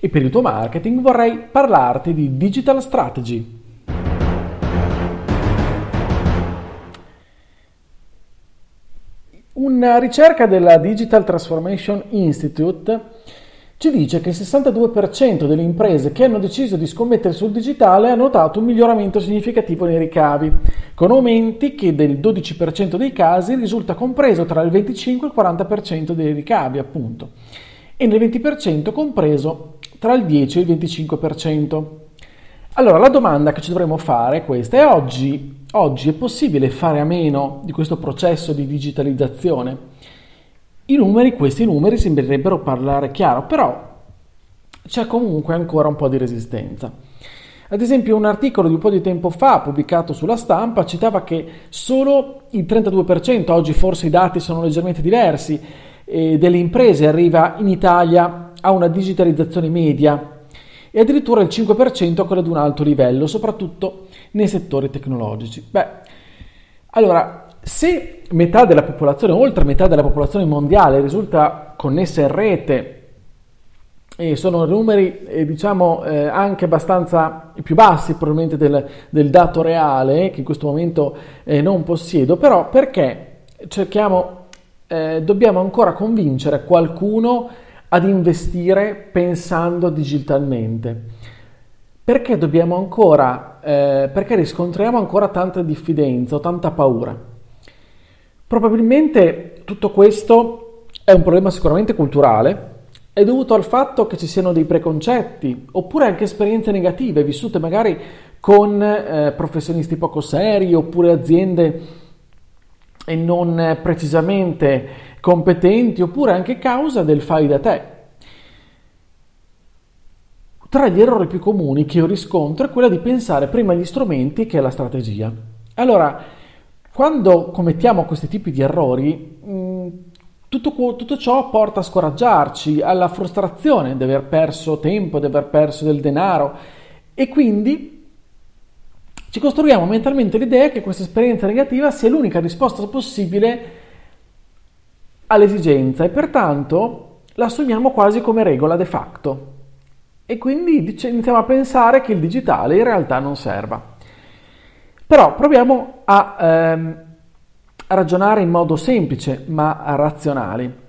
e per il tuo marketing, vorrei parlarti di digital strategy. Una ricerca della Digital Transformation Institute ci dice che il 62% delle imprese che hanno deciso di scommettere sul digitale hanno notato un miglioramento significativo nei ricavi, con aumenti che del 12% dei casi risulta compreso tra il 25 e il 40% dei ricavi, appunto, e nel 20% compreso tra il 10 e il 25%. Allora, la domanda che ci dovremmo fare è questa, è oggi, oggi è possibile fare a meno di questo processo di digitalizzazione? I numeri, questi numeri sembrerebbero parlare chiaro, però c'è comunque ancora un po' di resistenza. Ad esempio un articolo di un po' di tempo fa pubblicato sulla stampa citava che solo il 32%, oggi forse i dati sono leggermente diversi, eh, delle imprese arriva in Italia a una digitalizzazione media e addirittura il 5% a quella di un alto livello, soprattutto nei settori tecnologici. Beh, allora se metà della popolazione, oltre metà della popolazione mondiale risulta connessa in rete e sono numeri eh, diciamo eh, anche abbastanza più bassi probabilmente del, del dato reale che in questo momento eh, non possiedo, però perché cerchiamo, eh, dobbiamo ancora convincere qualcuno ad investire pensando digitalmente? Perché dobbiamo ancora, eh, perché riscontriamo ancora tanta diffidenza o tanta paura? Probabilmente tutto questo è un problema sicuramente culturale, è dovuto al fatto che ci siano dei preconcetti oppure anche esperienze negative vissute magari con eh, professionisti poco seri oppure aziende non precisamente competenti oppure anche causa del fai da te. Tra gli errori più comuni che io riscontro è quella di pensare prima agli strumenti che alla strategia. Allora, quando commettiamo questi tipi di errori, mm, tutto, tutto, ciò porta a scoraggiarci, alla frustrazione di aver perso tempo, di aver perso del denaro e quindi ci costruiamo mentalmente l'idea che questa esperienza negativa sia l'unica risposta possibile all'esigenza e pertanto la assumiamo quasi come regola de facto e quindi iniziamo a pensare che il digitale in realtà non serva. Però proviamo a, ehm, ragionare in modo semplice ma razionale.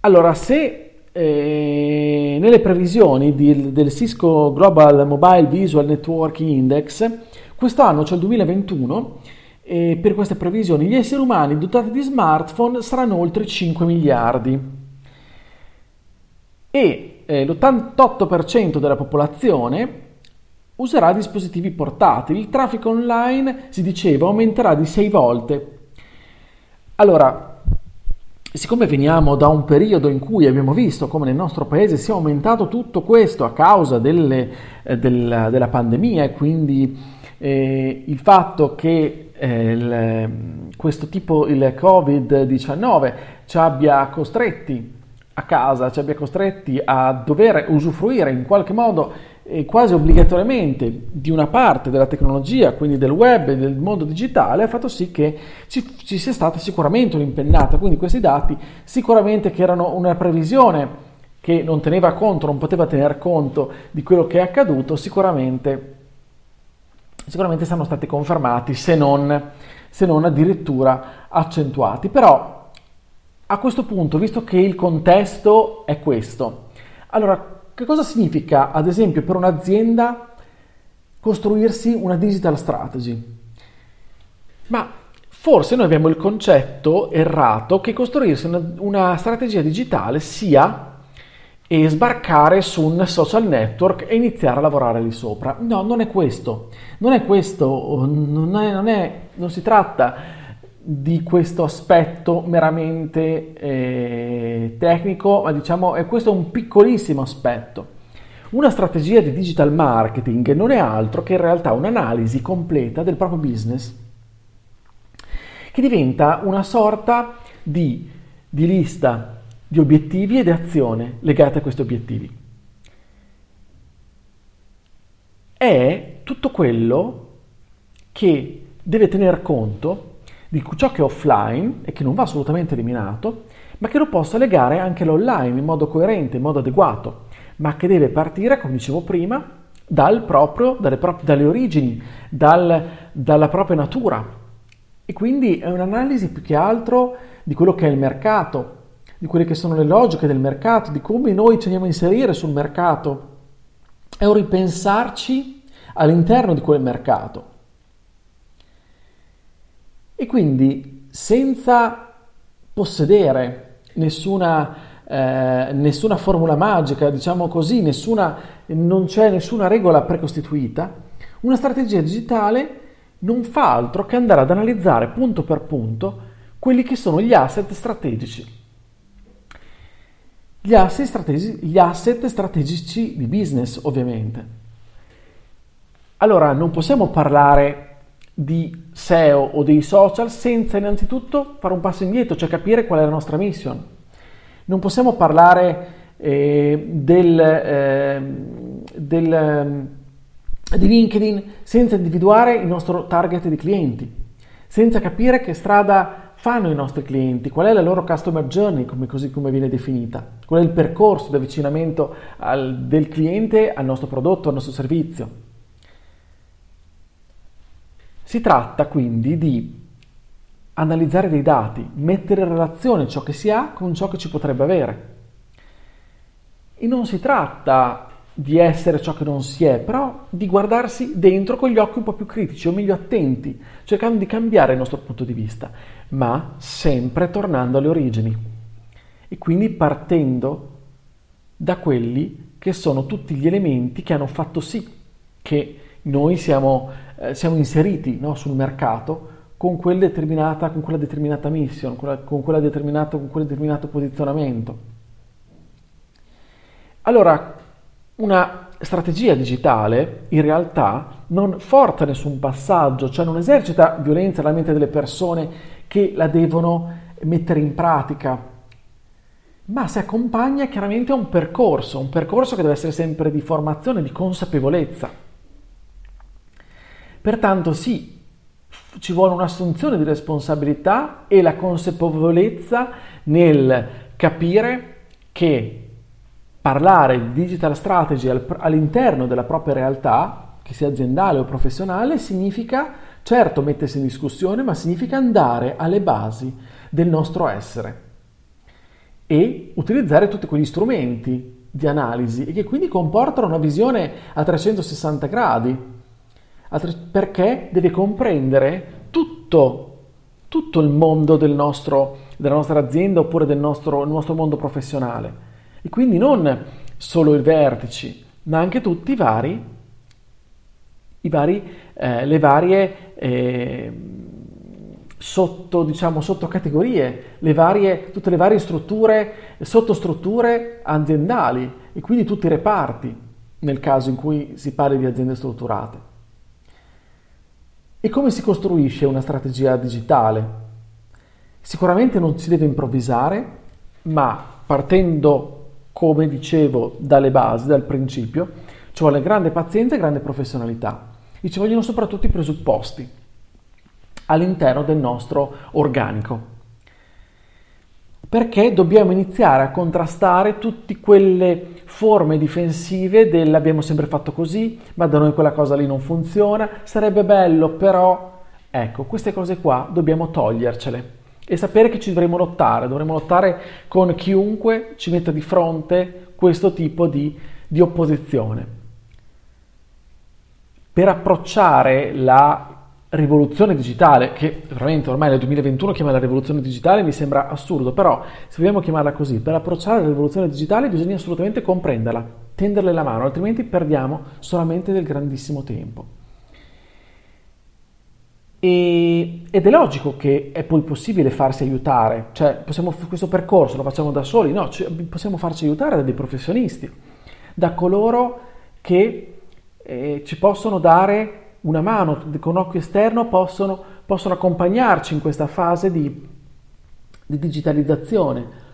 Allora, se eh, nelle previsioni di, del Cisco Global Mobile Visual Network Index, quest'anno, cioè il 2021, eh, per queste previsioni gli esseri umani dotati di smartphone saranno oltre 5 miliardi e eh, l'88% della popolazione userà dispositivi portatili. Il traffico online, si diceva, aumenterà di 6 volte. Allora, siccome veniamo da un periodo in cui abbiamo visto come nel nostro paese sia aumentato tutto questo a causa delle, eh, del, della pandemia e quindi eh, il fatto che eh, il, questo tipo, il Covid-19, ci abbia costretti a casa, ci abbia costretti a dover usufruire in qualche modo e quasi obbligatoriamente di una parte della tecnologia, quindi del web e del mondo digitale, ha fatto sì che ci, ci sia stata sicuramente un'impennata. Quindi questi dati sicuramente che erano una previsione che non teneva conto, non poteva tener conto di quello che è accaduto, sicuramente, sicuramente sono stati confermati, se non, se non addirittura accentuati. Però a questo punto, visto che il contesto è questo, allora che cosa significa, ad esempio, per un'azienda costruirsi una digital strategy? Ma forse noi abbiamo il concetto errato che costruirsi una, una strategia digitale sia e sbarcare su un social network e iniziare a lavorare lì sopra. No, non è questo. Non è questo, non, è, non, è, non si tratta di questo aspetto meramente eh, tecnico, ma diciamo è questo un piccolissimo aspetto. Una strategia di digital marketing non è altro che in realtà un'analisi completa del proprio business, che diventa una sorta di, di lista di obiettivi ed azione legate a questi obiettivi. È tutto quello che deve tener conto di ciò che è offline e che non va assolutamente eliminato, ma che lo possa legare anche all'online in modo coerente, in modo adeguato, ma che deve partire, come dicevo prima, dal proprio, dalle, proprie, dalle origini, dal, dalla propria natura. E quindi è un'analisi più che altro di quello che è il mercato, di quelle che sono le logiche del mercato, di come noi ci andiamo a inserire sul mercato. È un ripensarci all'interno di quel mercato. E quindi senza possedere nessuna, eh, nessuna formula magica, diciamo così, nessuna, non c'è nessuna regola precostituita, una strategia digitale non fa altro che andare ad analizzare punto per punto quelli che sono gli asset strategici. Gli asset, strategi- gli asset strategici di business, ovviamente. Allora, non possiamo parlare di SEO o dei social senza innanzitutto fare un passo indietro, cioè capire qual è la nostra mission. Non possiamo parlare eh, del, eh, del, eh, di LinkedIn senza individuare il nostro target di clienti, senza capire che strada fanno i nostri clienti, qual è la loro customer journey, come, così come viene definita, qual è il percorso di avvicinamento al, del cliente al nostro prodotto, al nostro servizio. Si tratta quindi di analizzare dei dati, mettere in relazione ciò che si ha con ciò che ci potrebbe avere. E non si tratta di essere ciò che non si è, però di guardarsi dentro con gli occhi un po' più critici o meglio attenti, cercando di cambiare il nostro punto di vista, ma sempre tornando alle origini. E quindi partendo da quelli che sono tutti gli elementi che hanno fatto sì che noi siamo, eh, siamo inseriti no, sul mercato con, quel con quella determinata mission, con, con quel determinato posizionamento. Allora, una strategia digitale in realtà non forza nessun passaggio, cioè non esercita violenza nella mente delle persone che la devono mettere in pratica, ma si accompagna chiaramente a un percorso, un percorso che deve essere sempre di formazione, di consapevolezza. Pertanto sì, ci vuole un'assunzione di responsabilità e la consapevolezza nel capire che parlare di digital strategy all'interno della propria realtà, che sia aziendale o professionale, significa certo mettersi in discussione, ma significa andare alle basi del nostro essere e utilizzare tutti quegli strumenti di analisi e che quindi comportano una visione a 360 gradi perché deve comprendere tutto, tutto il mondo del nostro, della nostra azienda oppure del nostro, nostro mondo professionale. E quindi non solo i vertici, ma anche tutti i vari, i vari eh, le varie eh, sotto, diciamo, sottocategorie, le varie, tutte le varie strutture, sottostrutture aziendali e quindi tutti i reparti nel caso in cui si parli di aziende strutturate. E come si costruisce una strategia digitale? Sicuramente non si deve improvvisare, ma partendo, come dicevo, dalle basi, dal principio, ci vuole grande pazienza e grande professionalità. E ci vogliono soprattutto i presupposti all'interno del nostro organico. Perché dobbiamo iniziare a contrastare tutte quelle forme difensive del abbiamo sempre fatto così, ma da noi quella cosa lì non funziona, sarebbe bello però... Ecco, queste cose qua dobbiamo togliercele e sapere che ci dovremo lottare, dovremo lottare con chiunque ci metta di fronte questo tipo di, di opposizione. Per approcciare la rivoluzione digitale, che veramente ormai nel 2021 chiamare la rivoluzione digitale mi sembra assurdo, però se vogliamo chiamarla così, per approcciare la rivoluzione digitale bisogna assolutamente comprenderla, tenderle la mano, altrimenti perdiamo solamente del grandissimo tempo. E, ed è logico che è poi possibile farsi aiutare, cioè possiamo, questo percorso lo facciamo da soli, no, cioè, possiamo farci aiutare da dei professionisti, da coloro che eh, ci possono dare una mano, con occhio esterno possono, possono accompagnarci in questa fase di, di digitalizzazione.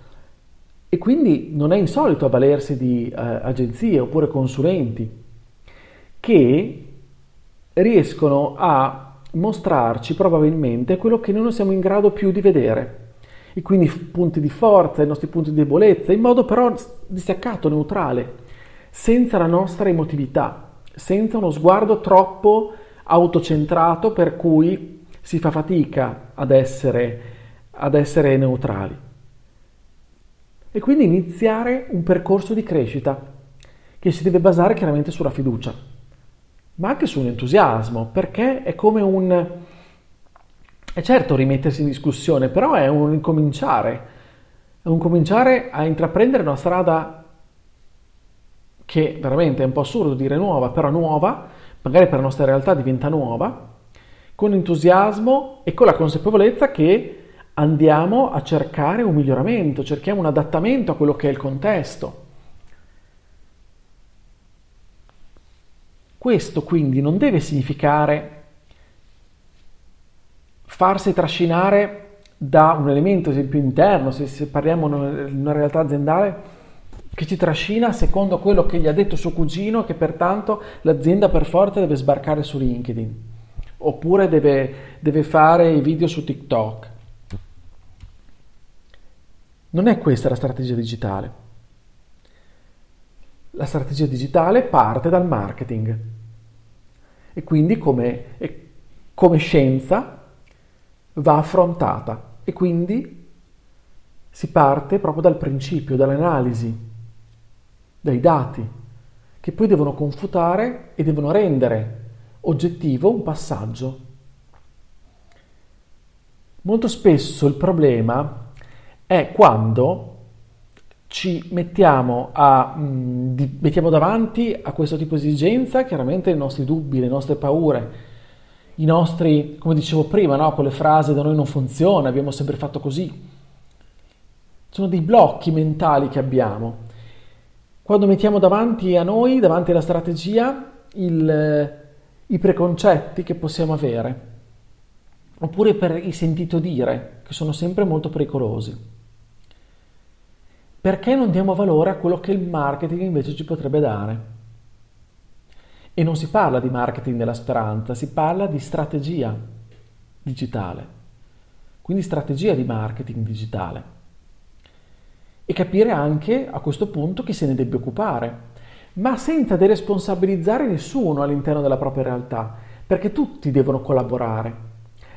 E quindi non è insolito avvalersi di eh, agenzie oppure consulenti che riescono a mostrarci probabilmente quello che noi non siamo in grado più di vedere e quindi punti di forza, i nostri punti di debolezza, in modo però distaccato, neutrale, senza la nostra emotività, senza uno sguardo troppo autocentrato per cui si fa fatica ad essere, ad essere neutrali. E quindi iniziare un percorso di crescita che si deve basare chiaramente sulla fiducia, ma anche su un entusiasmo, perché è come un... È certo rimettersi in discussione, però è un incominciare, è un cominciare a intraprendere una strada che veramente è un po' assurdo dire nuova, però nuova, magari per la nostra realtà diventa nuova, con entusiasmo e con la consapevolezza che andiamo a cercare un miglioramento, cerchiamo un adattamento a quello che è il contesto. Questo quindi non deve significare farsi trascinare da un elemento, ad esempio interno, se, se parliamo di una realtà aziendale, che ci trascina secondo quello che gli ha detto suo cugino, che pertanto l'azienda per forza deve sbarcare su LinkedIn, oppure deve, deve fare i video su TikTok. Non è questa la strategia digitale. La strategia digitale parte dal marketing e quindi come, come scienza va affrontata e quindi si parte proprio dal principio, dall'analisi dai dati, che poi devono confutare e devono rendere oggettivo un passaggio. Molto spesso il problema è quando ci mettiamo, a, mh, mm, di, mettiamo davanti a questo tipo di esigenza, chiaramente i nostri dubbi, le nostre paure, i nostri, come dicevo prima, no? quelle frasi da noi non funziona, abbiamo sempre fatto così. Sono dei blocchi mentali che abbiamo quando mettiamo davanti a noi, davanti alla strategia, il, i preconcetti che possiamo avere, oppure per il sentito dire, che sono sempre molto pericolosi. Perché non diamo valore a quello che il marketing invece ci potrebbe dare? E non si parla di marketing della speranza, si parla di strategia digitale. Quindi strategia di marketing digitale e capire anche a questo punto chi se ne debba occupare, ma senza deresponsabilizzare nessuno all'interno della propria realtà, perché tutti devono collaborare.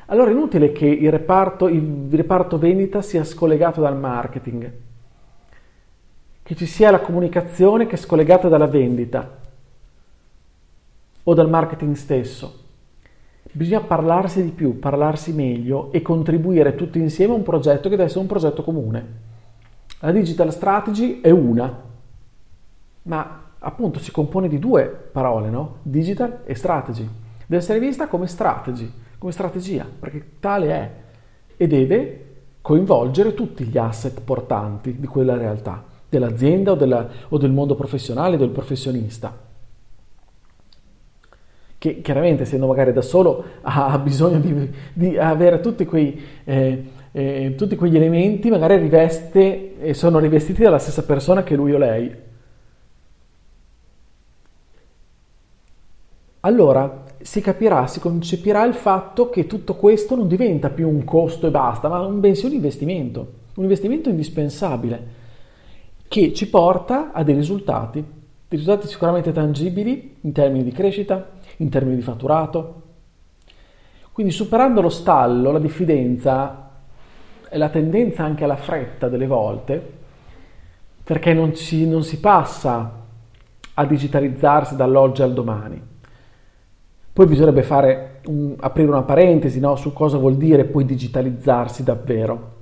Allora è inutile che il reparto, il reparto vendita sia scollegato dal marketing, che ci sia la comunicazione che è scollegata dalla vendita o dal marketing stesso. Bisogna parlarsi di più, parlarsi meglio e contribuire tutti insieme a un progetto che deve essere un progetto comune. La digital strategy è una, ma appunto si compone di due parole, no? Digital e strategy. Deve essere vista come strategy, come strategia, perché tale è e deve coinvolgere tutti gli asset portanti di quella realtà, dell'azienda o, della, o del mondo professionale del professionista. Che chiaramente, essendo magari da solo, ha bisogno di, di avere tutti quei eh, eh, tutti quegli elementi magari riveste e sono rivestiti dalla stessa persona che lui o lei. Allora si capirà, si concepirà il fatto che tutto questo non diventa più un costo e basta, ma bensì un investimento, un investimento indispensabile che ci porta a dei risultati, dei risultati sicuramente tangibili in termini di crescita, in termini di fatturato. Quindi superando lo stallo, la diffidenza, è la tendenza anche alla fretta delle volte, perché non, ci, non si passa a digitalizzarsi dall'oggi al domani. Poi bisognerebbe fare un, aprire una parentesi no, su cosa vuol dire poi digitalizzarsi davvero.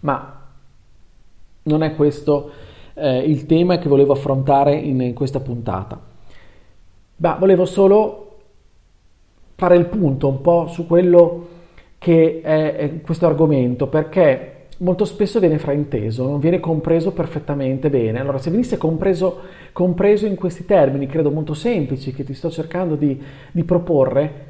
Ma non è questo eh, il tema che volevo affrontare in, in questa puntata. Ma volevo solo fare il punto un po' su quello che è questo argomento, perché molto spesso viene frainteso, non viene compreso perfettamente bene. Allora, se venisse compreso, compreso in questi termini, credo molto semplici, che ti sto cercando di, di proporre,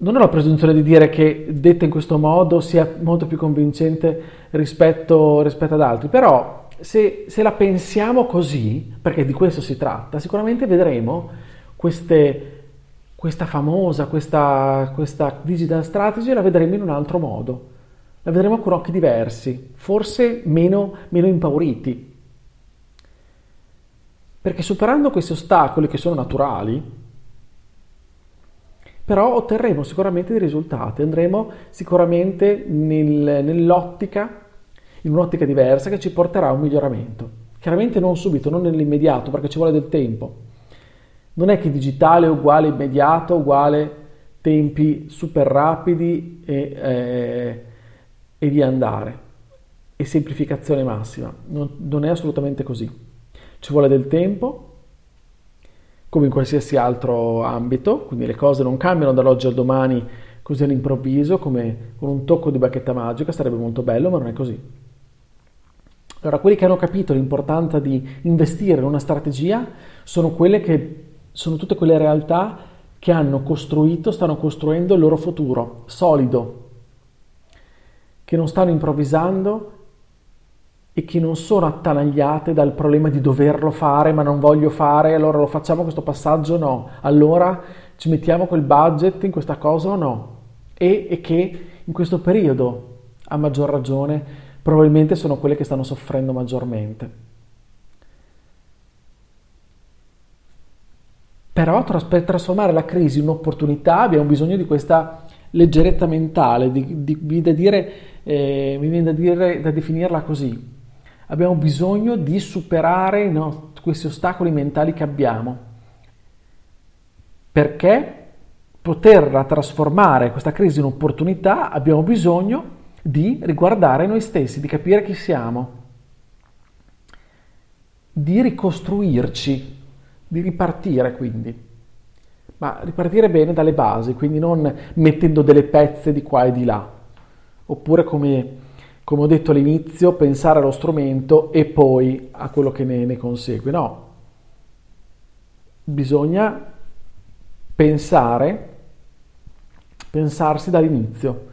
non ho la presunzione di dire che detta in questo modo sia molto più convincente rispetto, rispetto ad altri, però se, se, la pensiamo così, perché di questo si tratta, sicuramente vedremo queste, questa famosa, questa, questa digital strategy la vedremo in un altro modo, la vedremo con occhi diversi, forse meno, meno impauriti. Perché superando questi ostacoli che sono naturali, però otterremo sicuramente dei risultati, andremo sicuramente nel, nell'ottica, in un'ottica diversa che ci porterà a un miglioramento. Chiaramente non subito, non nell'immediato, perché ci vuole del tempo. Non è che digitale è uguale immediato, uguale tempi super rapidi e, eh, e via andare, e semplificazione massima. Non, non è assolutamente così. Ci vuole del tempo, come in qualsiasi altro ambito, quindi le cose non cambiano dall'oggi al domani così all'improvviso, come con un tocco di bacchetta magica, sarebbe molto bello, ma non è così. Allora, quelli che hanno capito l'importanza di investire in una strategia sono che sono tutte quelle realtà che hanno costruito, stanno costruendo il loro futuro solido, che non stanno improvvisando e che non sono attanagliate dal problema di doverlo fare ma non voglio fare, allora lo facciamo questo passaggio? No. Allora ci mettiamo quel budget in questa cosa o no? E, e che in questo periodo, a maggior ragione, probabilmente sono quelle che stanno soffrendo maggiormente. Però per trasformare la crisi in un'opportunità abbiamo bisogno di questa leggerezza mentale, di, di, di da dire, eh, mi viene da, dire, da definirla così, Abbiamo bisogno di superare no, questi ostacoli mentali che abbiamo. Perché poterla trasformare questa crisi in opportunità abbiamo bisogno di riguardare noi stessi, di capire chi siamo, di ricostruirci, di ripartire quindi. Ma ripartire bene dalle basi, quindi non mettendo delle pezze di qua e di là, oppure come come ho detto all'inizio, pensare allo strumento e poi a quello che ne, ne consegue. No, bisogna pensare, pensarsi dall'inizio.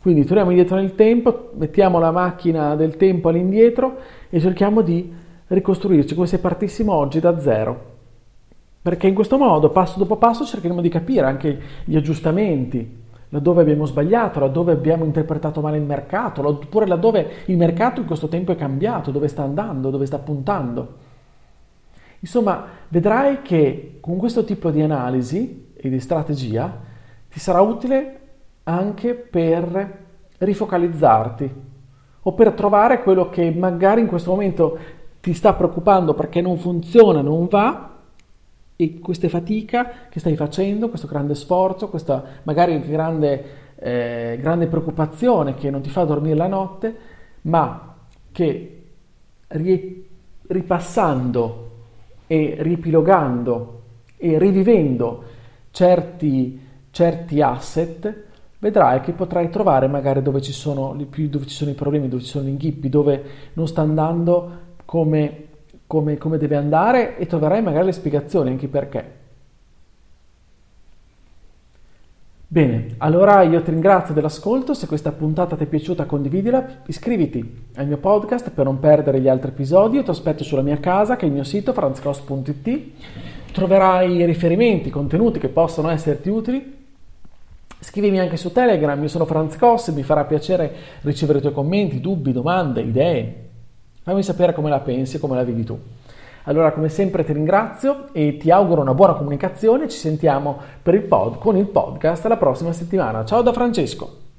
Quindi torniamo indietro nel tempo, mettiamo la macchina del tempo all'indietro e cerchiamo di ricostruirci come se partissimo oggi da zero. Perché in questo modo, passo dopo passo, cercheremo di capire anche gli aggiustamenti, laddove abbiamo sbagliato, laddove abbiamo interpretato male il mercato, oppure laddove il mercato in questo tempo è cambiato, dove sta andando, dove sta puntando. Insomma, vedrai che con questo tipo di analisi e di strategia ti sarà utile anche per rifocalizzarti o per trovare quello che magari in questo momento ti sta preoccupando perché non funziona, non va e questa fatica che stai facendo, questo grande sforzo, questa magari grande, eh, grande preoccupazione che non ti fa dormire la notte, ma che ripassando e ripilogando e rivivendo certi, certi asset, vedrai che potrai trovare magari dove ci, sono, dove ci sono i problemi, dove ci sono gli inghippi, dove non sta andando come come, come deve andare e troverai magari le spiegazioni anche perché. Bene, allora io ti ringrazio dell'ascolto, se questa puntata ti è piaciuta condividila, iscriviti al mio podcast per non perdere gli altri episodi, io ti aspetto sulla mia casa che è il mio sito franzcos.it, troverai riferimenti, contenuti che possono esserti utili, scrivimi anche su Telegram, io sono Franz Cos, mi farà piacere ricevere i tuoi commenti, dubbi, domande, idee, Fammi sapere come la pensi e come la vivi tu. Allora, come sempre ti ringrazio e ti auguro una buona comunicazione. Ci sentiamo il pod, con il podcast la prossima settimana. Ciao da Francesco.